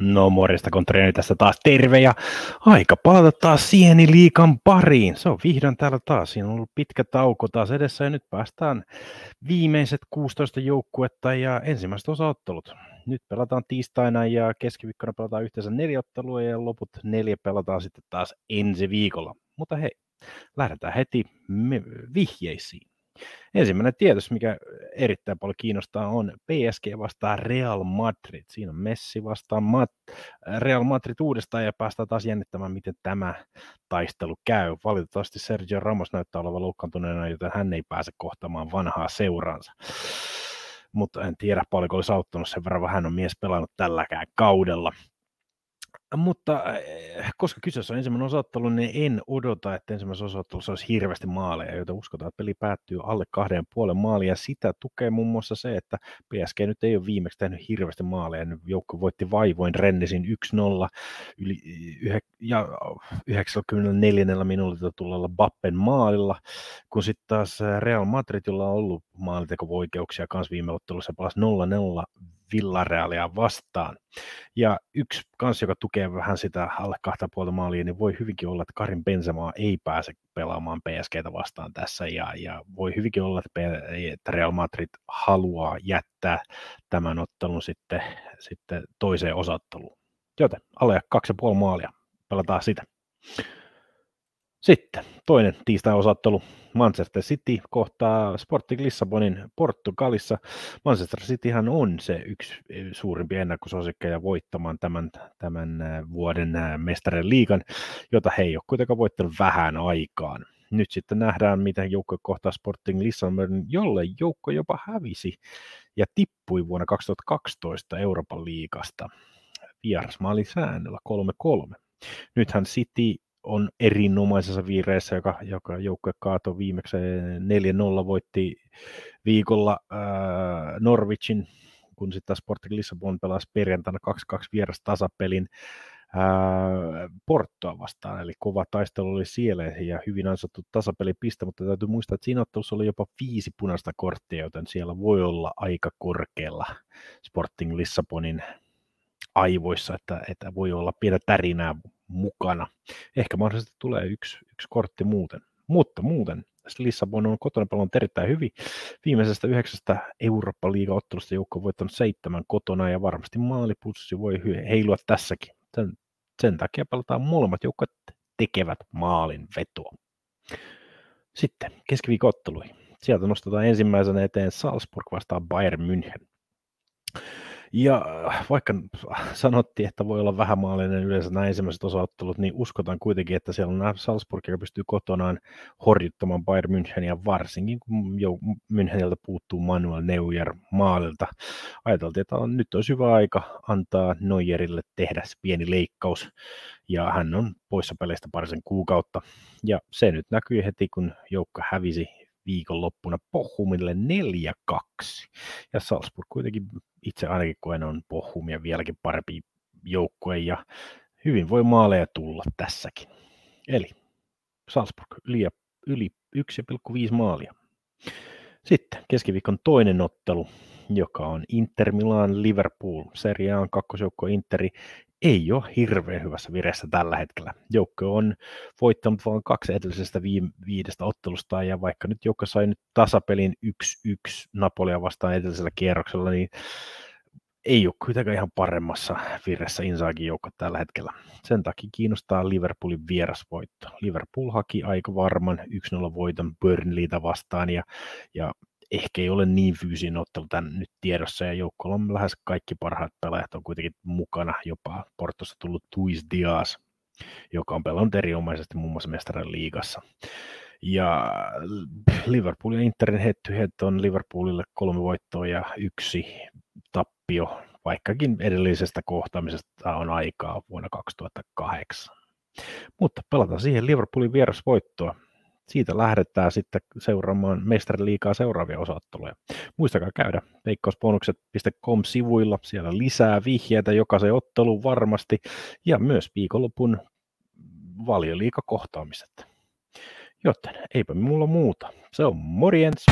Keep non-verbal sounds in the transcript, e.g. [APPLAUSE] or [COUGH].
No morjesta, kun treeni tässä taas terve ja aika palata taas Sieni liikan pariin. Se on vihdoin täällä taas. Siinä on ollut pitkä tauko taas edessä ja nyt päästään viimeiset 16 joukkuetta ja ensimmäiset osaottelut. Nyt pelataan tiistaina ja keskiviikkona pelataan yhteensä neljä ottelua ja loput neljä pelataan sitten taas ensi viikolla. Mutta hei, lähdetään heti vihjeisiin. Ensimmäinen tietos, mikä erittäin paljon kiinnostaa, on PSG vastaan Real Madrid. Siinä on Messi vastaan Mat- Real Madrid uudestaan ja päästään taas jännittämään, miten tämä taistelu käy. Valitettavasti Sergio Ramos näyttää olevan loukkaantuneena, joten hän ei pääse kohtaamaan vanhaa seuransa. Mutta en tiedä paljonko olisi auttanut sen verran, hän on mies pelannut tälläkään kaudella. Mutta eh, koska kyseessä on ensimmäinen osaottelu, niin en odota, että ensimmäisessä osaottelussa olisi hirveästi maaleja, joita uskotaan, että peli päättyy alle kahden puolen maalia. Sitä tukee muun muassa se, että PSG nyt ei ole viimeksi tehnyt hirveästi maaleja. Joukko voitti vaivoin Rennesin 1-0 yli, ja 94. minuutilla tulella Bappen maalilla, kun sitten taas Real Madrid, jolla on ollut maalitekovoikeuksia kans viime ottelussa, palasi 0-0 Villarealia vastaan. Ja yksi kans, joka tukee vähän sitä alle kahta puolta maalia, niin voi hyvinkin olla, että Karin Benzema ei pääse pelaamaan PSGtä vastaan tässä, ja, ja voi hyvinkin olla, että Real Madrid haluaa jättää tämän ottelun sitten, sitten toiseen osatteluun. Joten alle kaksi ja puoli maalia, pelataan sitä. Sitten toinen tiistai-osattelu. Manchester City kohtaa Sporting Lissabonin Portugalissa. Manchester Cityhän on se yksi suurimpia ennakkosuosikkeja voittamaan tämän, tämän äh, vuoden äh, mestarien liigan, jota he ei ole kuitenkaan voittanut vähän aikaan. Nyt sitten nähdään, miten joukko kohtaa Sporting Lissabonin, jolle joukko jopa hävisi ja tippui vuonna 2012 Euroopan liigasta vierasmaalisäännöllä 3-3. Nythän City on erinomaisessa viireessä, joka, joka joukkue kaatoi viimeksi 4-0, voitti viikolla äh, Norwichin, kun sitten Sporting Lissabon pelasi perjantaina 2-2 vieras tasapelin äh, Portoa vastaan, eli kova taistelu oli siellä ja hyvin ansattu tasapelipiste, mutta täytyy muistaa, että siinä ottelussa oli jopa viisi punaista korttia, joten siellä voi olla aika korkealla Sporting Lissabonin aivoissa, että, että voi olla pientä tärinää mukana. Ehkä mahdollisesti tulee yksi, yksi kortti muuten. Mutta muuten Lissabon on kotona pelannut erittäin hyvin. Viimeisestä yhdeksästä Eurooppa-liiga-ottelusta joukko on voittanut seitsemän kotona ja varmasti maalipussi voi heilua tässäkin. Sen, sen takia pelataan molemmat joukkueet tekevät maalin vetoa. Sitten keskiviikon Sieltä nostetaan ensimmäisenä eteen Salzburg vastaan Bayern München. Ja vaikka [LAUGHS] sanottiin, että voi olla vähämaallinen yleensä nämä ensimmäiset osaottelut, niin uskotaan kuitenkin, että siellä on Salzburg, joka pystyy kotonaan horjuttamaan Bayern Müncheniä, varsinkin kun jo Müncheniltä puuttuu Manuel Neuer maalilta. Ajateltiin, että on, nyt olisi hyvä aika antaa Neuerille tehdä pieni leikkaus, ja hän on poissa peleistä parisen kuukautta. Ja se nyt näkyy heti, kun joukko hävisi viikonloppuna Pohumille 4-2. Ja Salzburg kuitenkin itse ainakin koen on Pohumia vieläkin parempi joukkue ja hyvin voi maaleja tulla tässäkin. Eli Salzburg yli, yli 1,5 maalia. Sitten keskiviikon toinen ottelu, joka on Inter Milan Liverpool. Serie on kakkosjoukko Interi ei ole hirveän hyvässä vireessä tällä hetkellä. Joukko on voittanut vain kaksi edellisestä viidestä ottelusta, ja vaikka nyt joukko sai nyt tasapelin 1-1 Napolia vastaan edellisellä kierroksella, niin ei ole kuitenkaan ihan paremmassa viressä Insaagin joukko tällä hetkellä. Sen takia kiinnostaa Liverpoolin vierasvoitto. Liverpool haki aika varman 1-0 voiton Burnleytä vastaan ja, ja ehkä ei ole niin fyysinen ottelu tämän nyt tiedossa, ja joukkoilla on lähes kaikki parhaat pelaajat on kuitenkin mukana, jopa Portossa tullut Tuis Diaz, joka on pelannut erinomaisesti muun muassa mestarien liigassa. Ja Liverpool ja Interin head on Liverpoolille kolme voittoa ja yksi tappio, vaikkakin edellisestä kohtaamisesta on aikaa vuonna 2008. Mutta pelataan siihen Liverpoolin vierasvoittoa siitä lähdetään sitten seuraamaan mestariliikaa seuraavia osatteluja. Muistakaa käydä veikkausbonukset.com-sivuilla, siellä lisää vihjeitä jokaisen otteluun varmasti, ja myös viikonlopun valioliikakohtaamiset. Joten eipä mulla muuta. Se on morjens!